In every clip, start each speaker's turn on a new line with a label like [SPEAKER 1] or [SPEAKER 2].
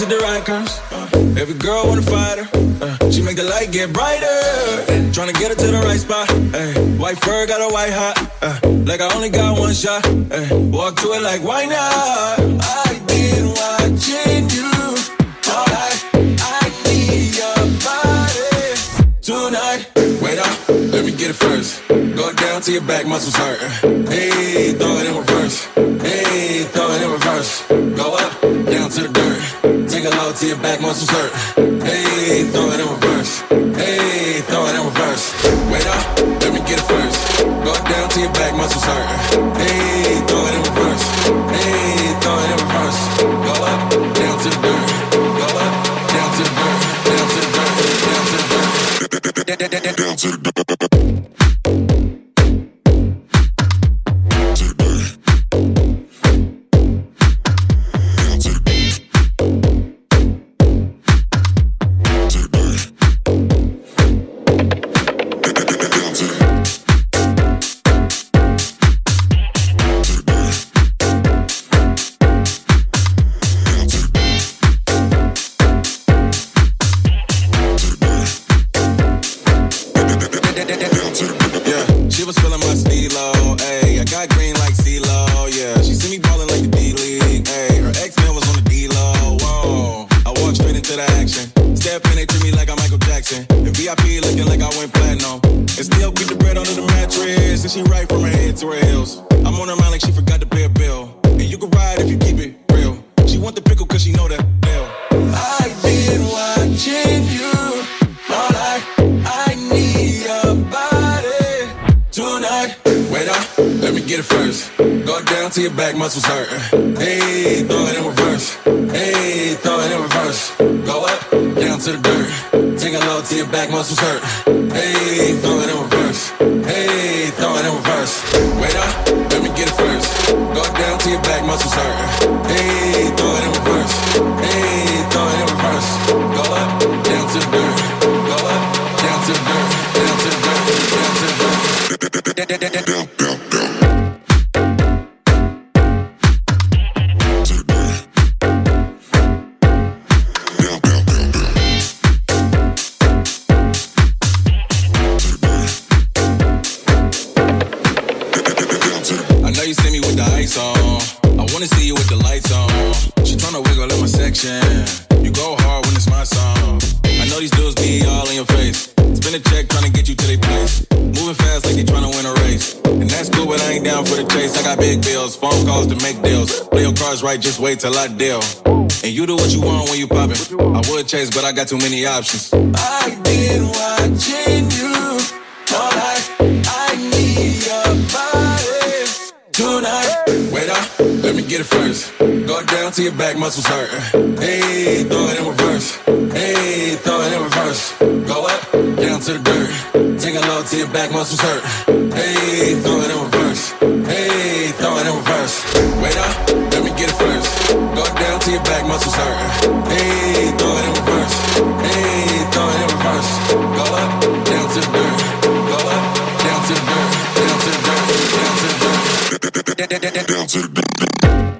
[SPEAKER 1] with the right curves. Uh, every girl wanna fight her. Uh, she make the light get brighter. Tryna get her to the right spot. Ay, white fur got a white hot. Uh, like I only got one shot. Ay, walk to it like why not? I've been watching you all night. I need your body tonight. Wait up, let me get it first. Go down to your back muscles hurt. Hey, throw it in reverse. Hey, throw it in reverse. Take a load to your back muscles hurt. Hey, throw it in reverse. Hey, throw it in reverse. Wait up, let me get it first. Go down to your back muscles hurt. Hey, throw it in reverse. Hey, throw it in reverse. Go up, down to the dirt. Go up, down to the dirt. Down to the dirt. Down to the dirt. Down to the dirt. Tonight. Wait up, let me get it first. Go down to your back muscles hurt. Hey, throw it in reverse. Hey, throw it in reverse. Go up, down to the dirt. Take a load to your back muscles hurt. Hey, throw it in reverse. Hey, throw it in reverse. Wait up, let me get it first. Go down to your back muscles hurt. Cards right, just wait till I deal. And you do what you want when you poppin'. I would chase, but I got too many options. I've been watching you all night. I need your body tonight. Wait up, let me get it first. Go down to your back muscles hurt. Hey, throw it in reverse. Hey, throw it in reverse. Go up, down to the dirt. Take a load to your back muscles hurt. Hey, throw it in reverse. Hey, throw it in reverse. Wait up, Go down to your back muscles hurt. Hey, throw it in reverse. Hey, throw it in reverse. Go up, down to the dirt. Go up, down to the dirt. Down to the dirt. Down to the dirt. Down to the dirt.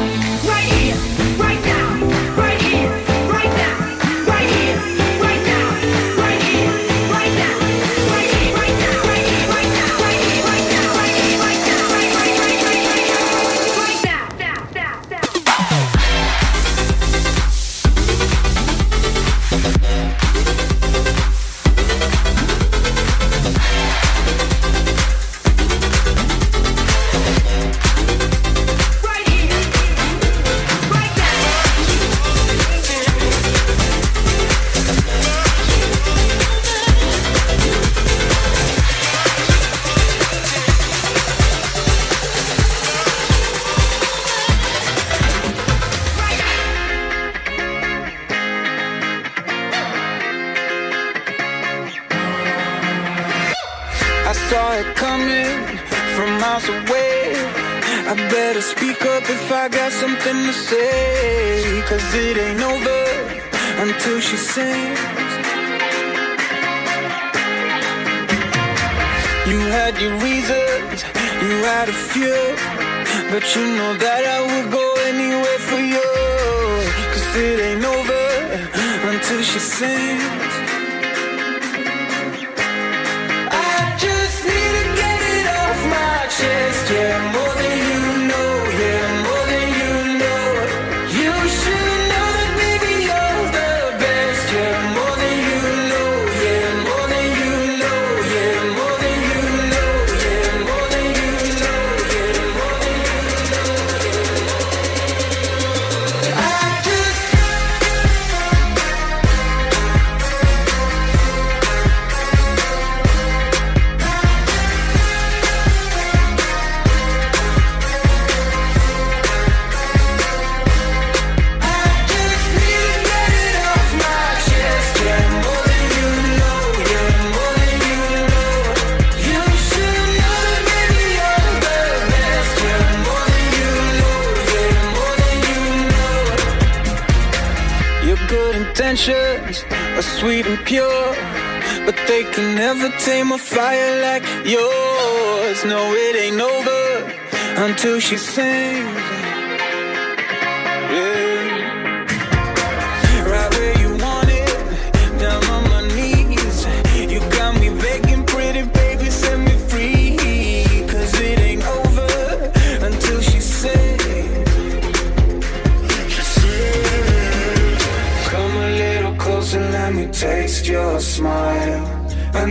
[SPEAKER 2] She sings. Yeah.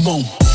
[SPEAKER 3] Come on.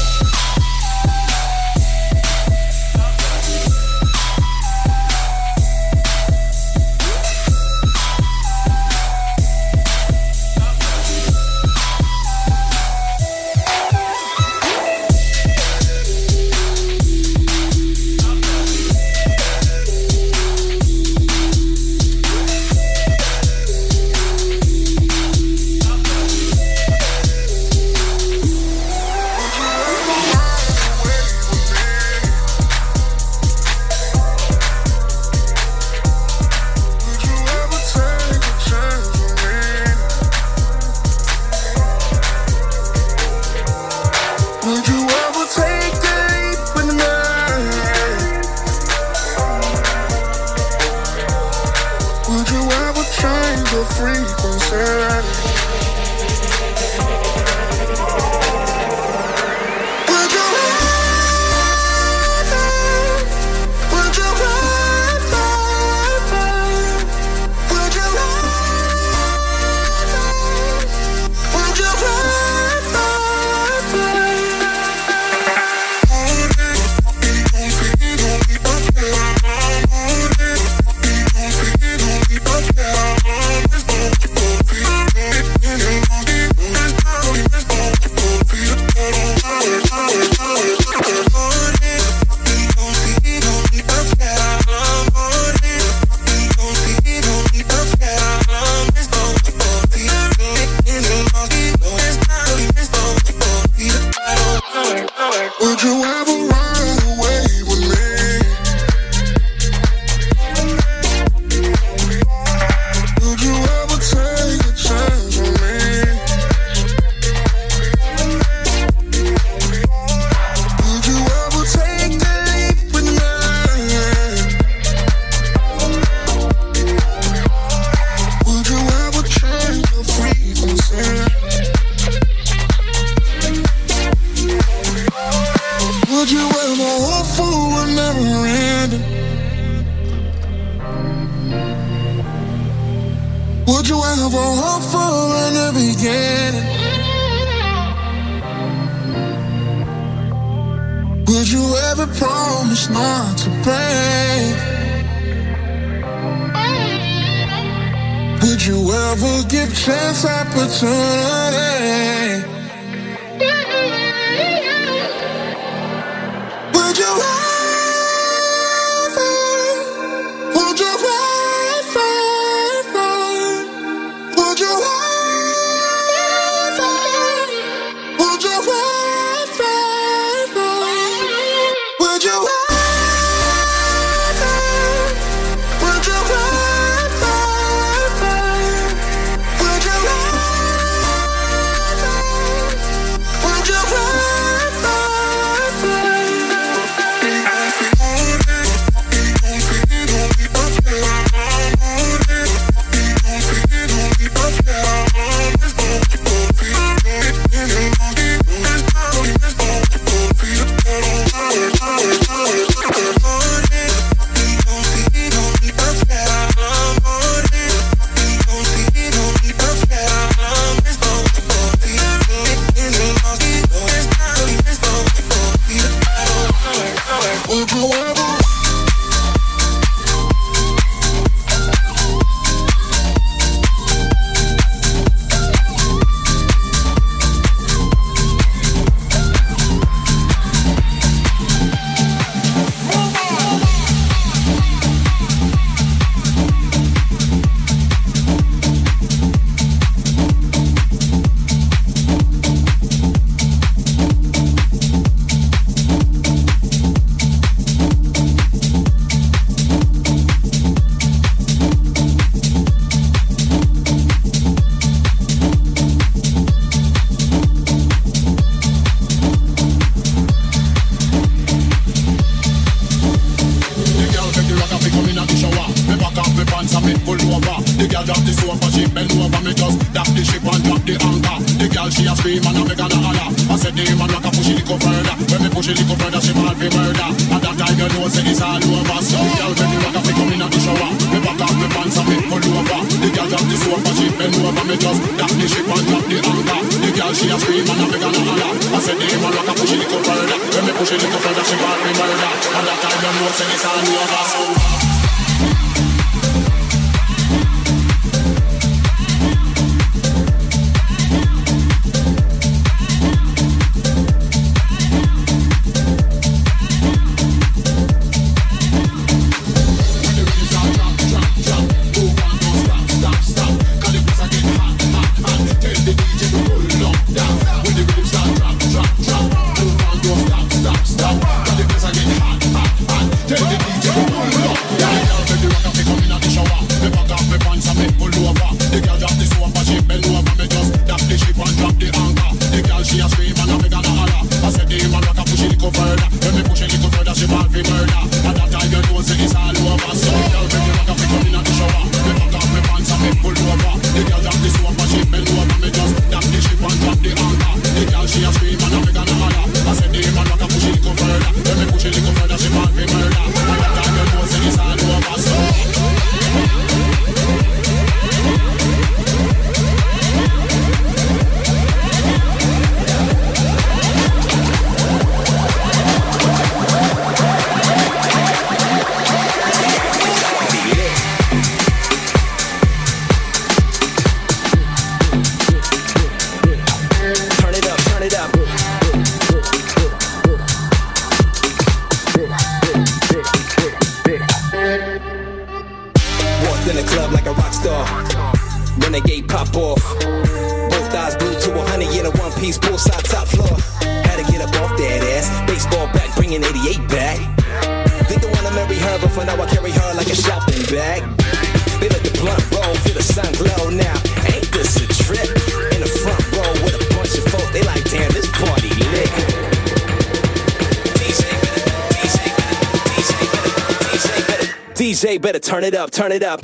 [SPEAKER 4] turn it up.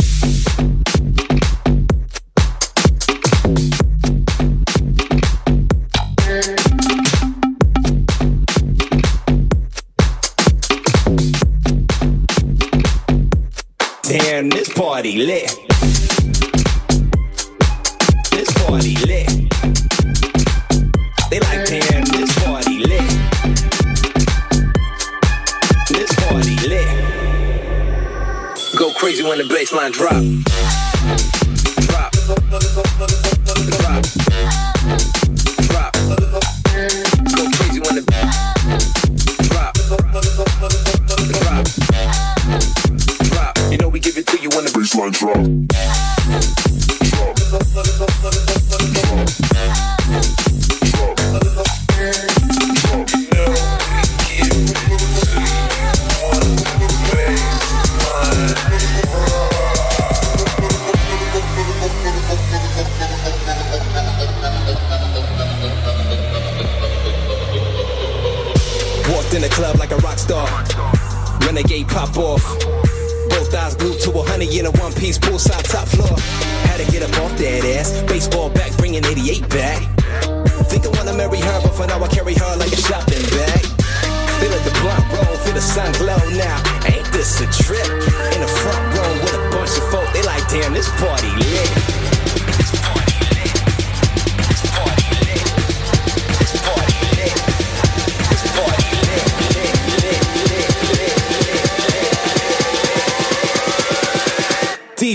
[SPEAKER 4] crazy when the bassline drop. Drop. Drop. Drop. Go crazy when the drop. Drop. Drop. You know we give it to you when the
[SPEAKER 5] bassline drop.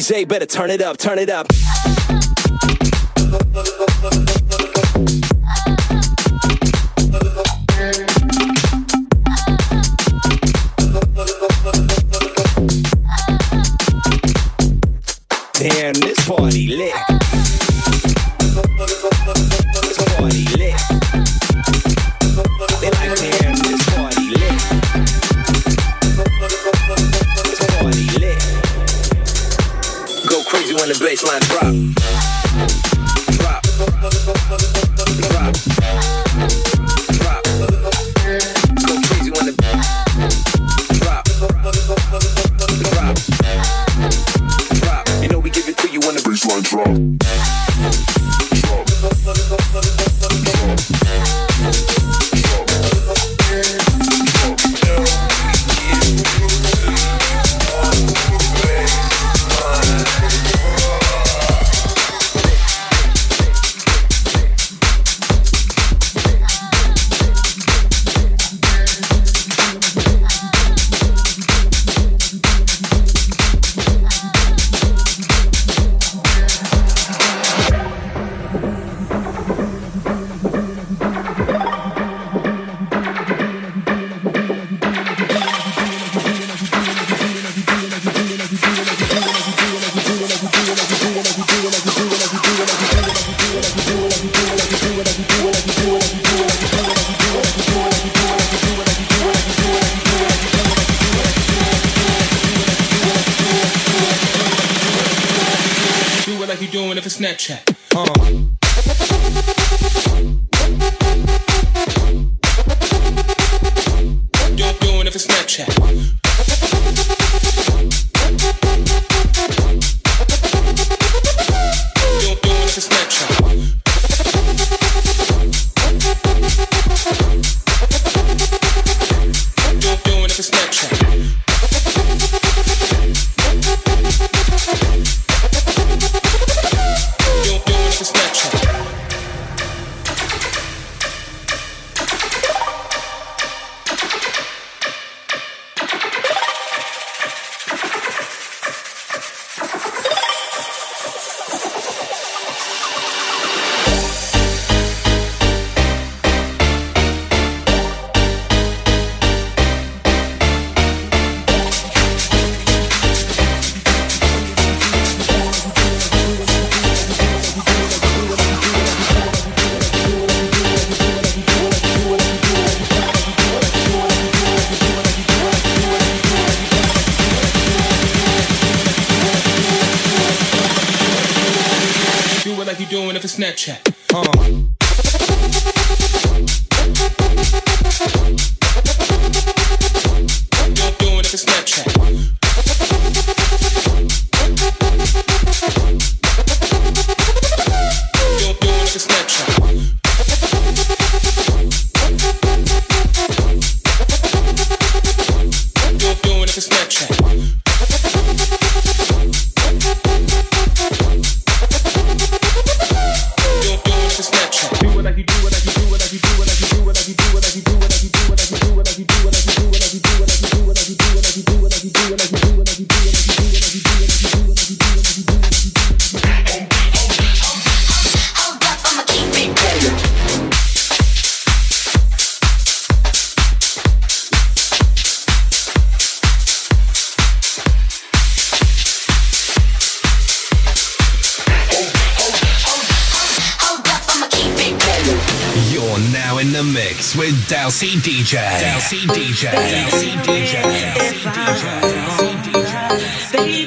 [SPEAKER 4] DJ, better turn it up, turn it up. crazy when the bassline drop. Drop. Drop. Drop. Go crazy when the drop. Drop. Drop. You know we give it to you when the
[SPEAKER 5] drop.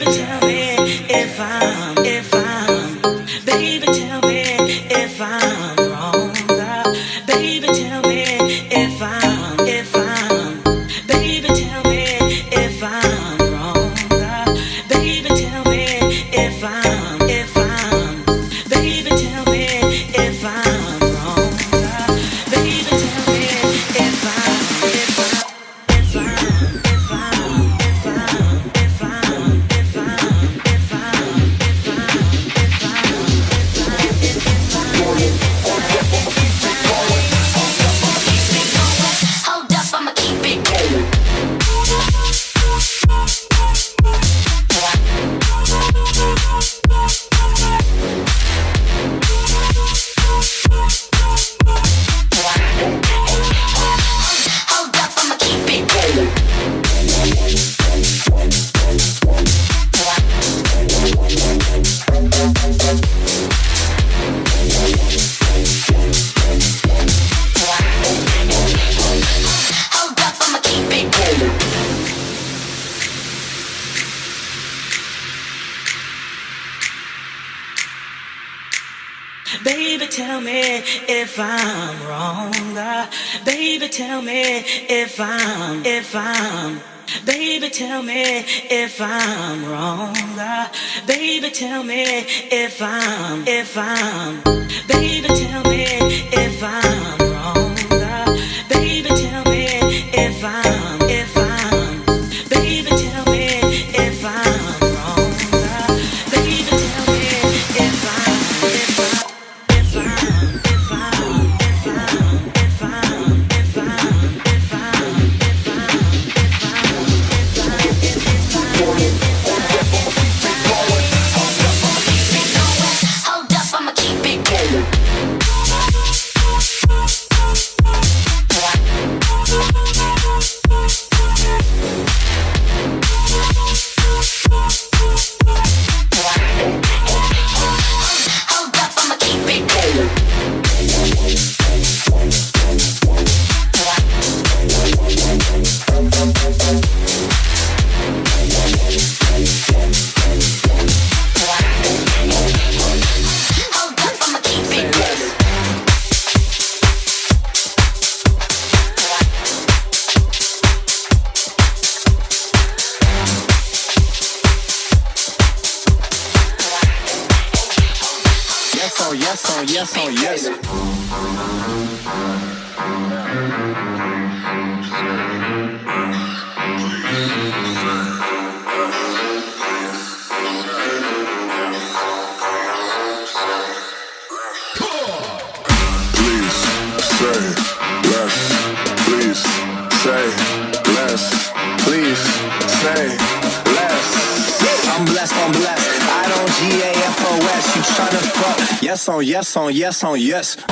[SPEAKER 6] even tell me if I'm
[SPEAKER 4] yes on yes on yes.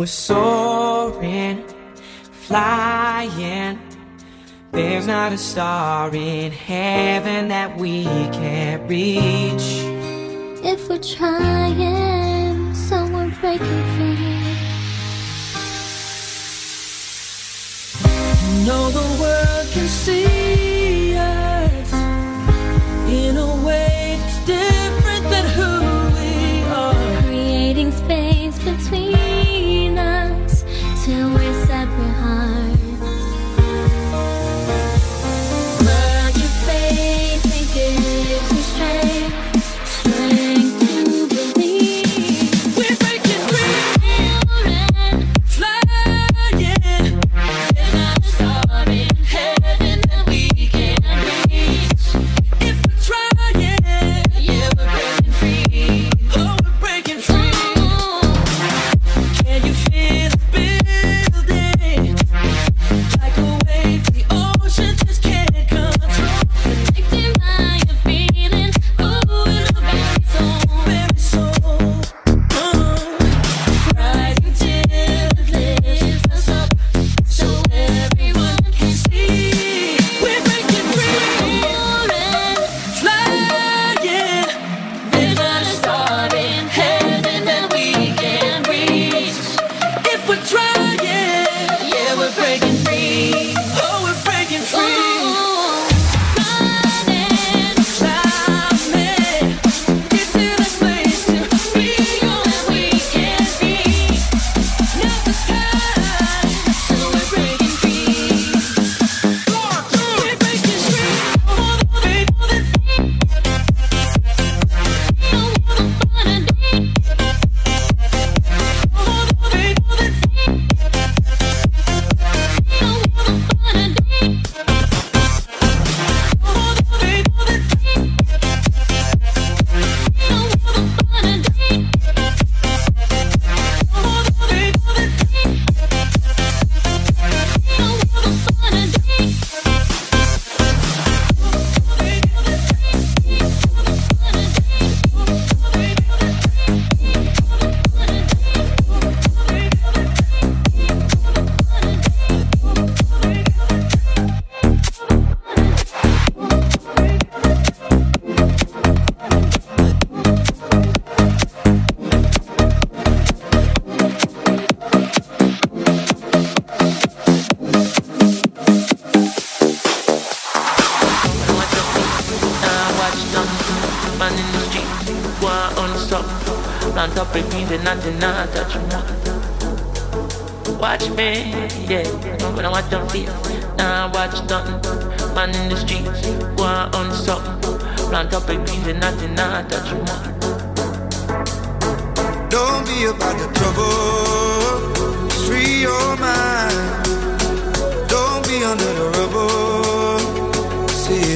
[SPEAKER 7] We're soaring, flying. There's not a star in heaven that we can't reach.
[SPEAKER 8] If we're trying, so we're breaking free.
[SPEAKER 7] You know the world can see.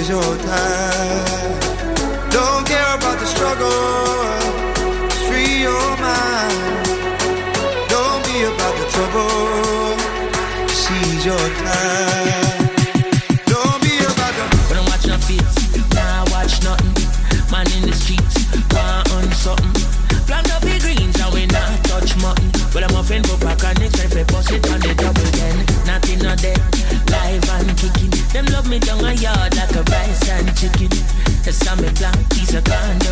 [SPEAKER 8] your
[SPEAKER 7] time.
[SPEAKER 2] your
[SPEAKER 6] gun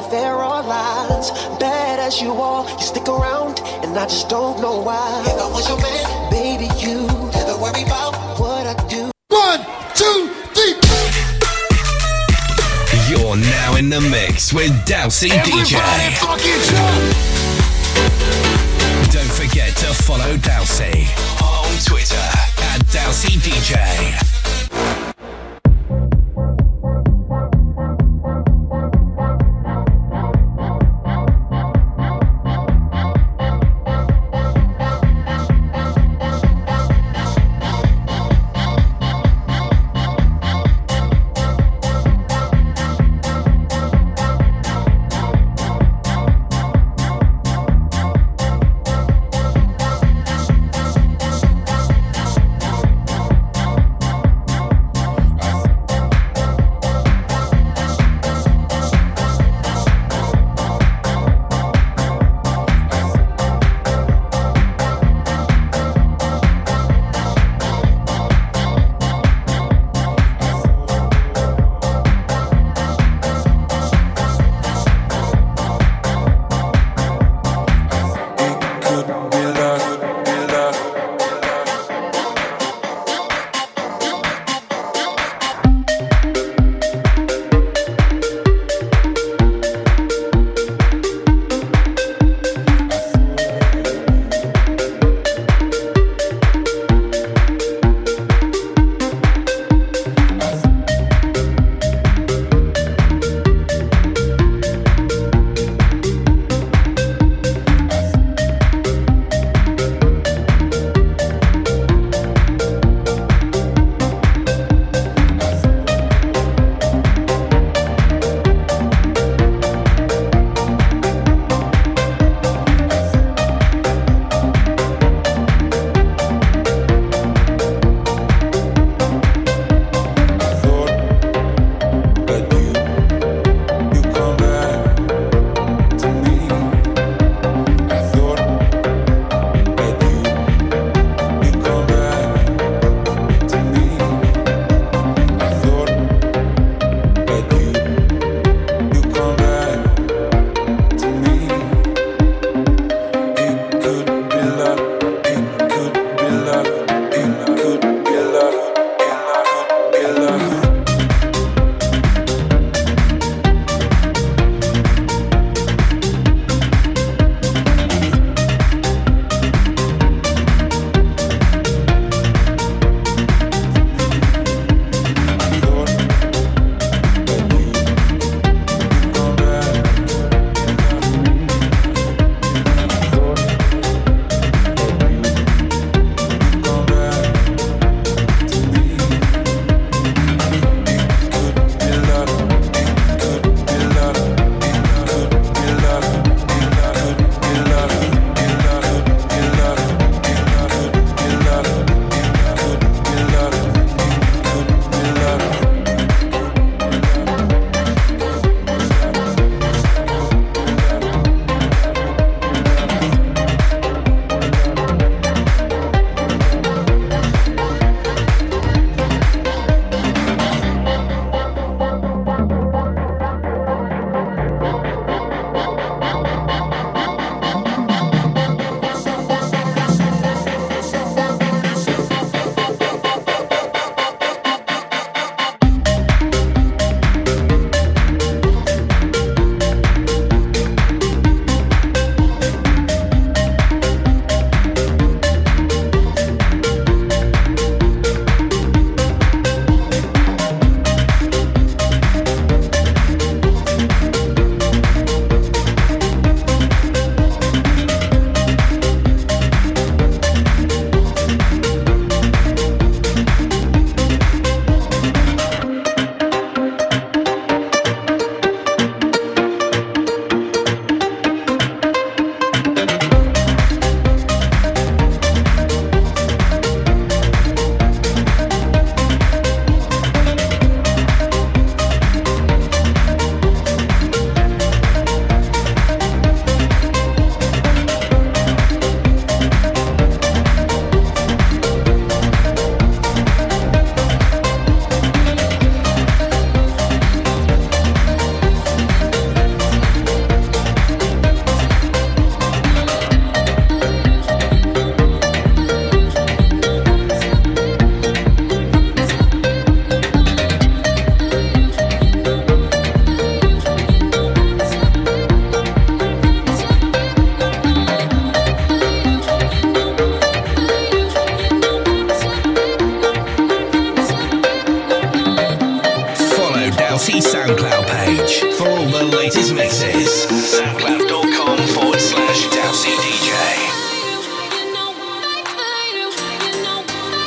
[SPEAKER 6] that
[SPEAKER 9] there are lines Bad as you are, you stick around, and I just don't know why. If I was your man, baby, you never worry about what I do.
[SPEAKER 10] One, two, three.
[SPEAKER 5] You're now in the mix with Dowsy DJ. Don't forget to follow Dowsy on Twitter at Dowsy DJ.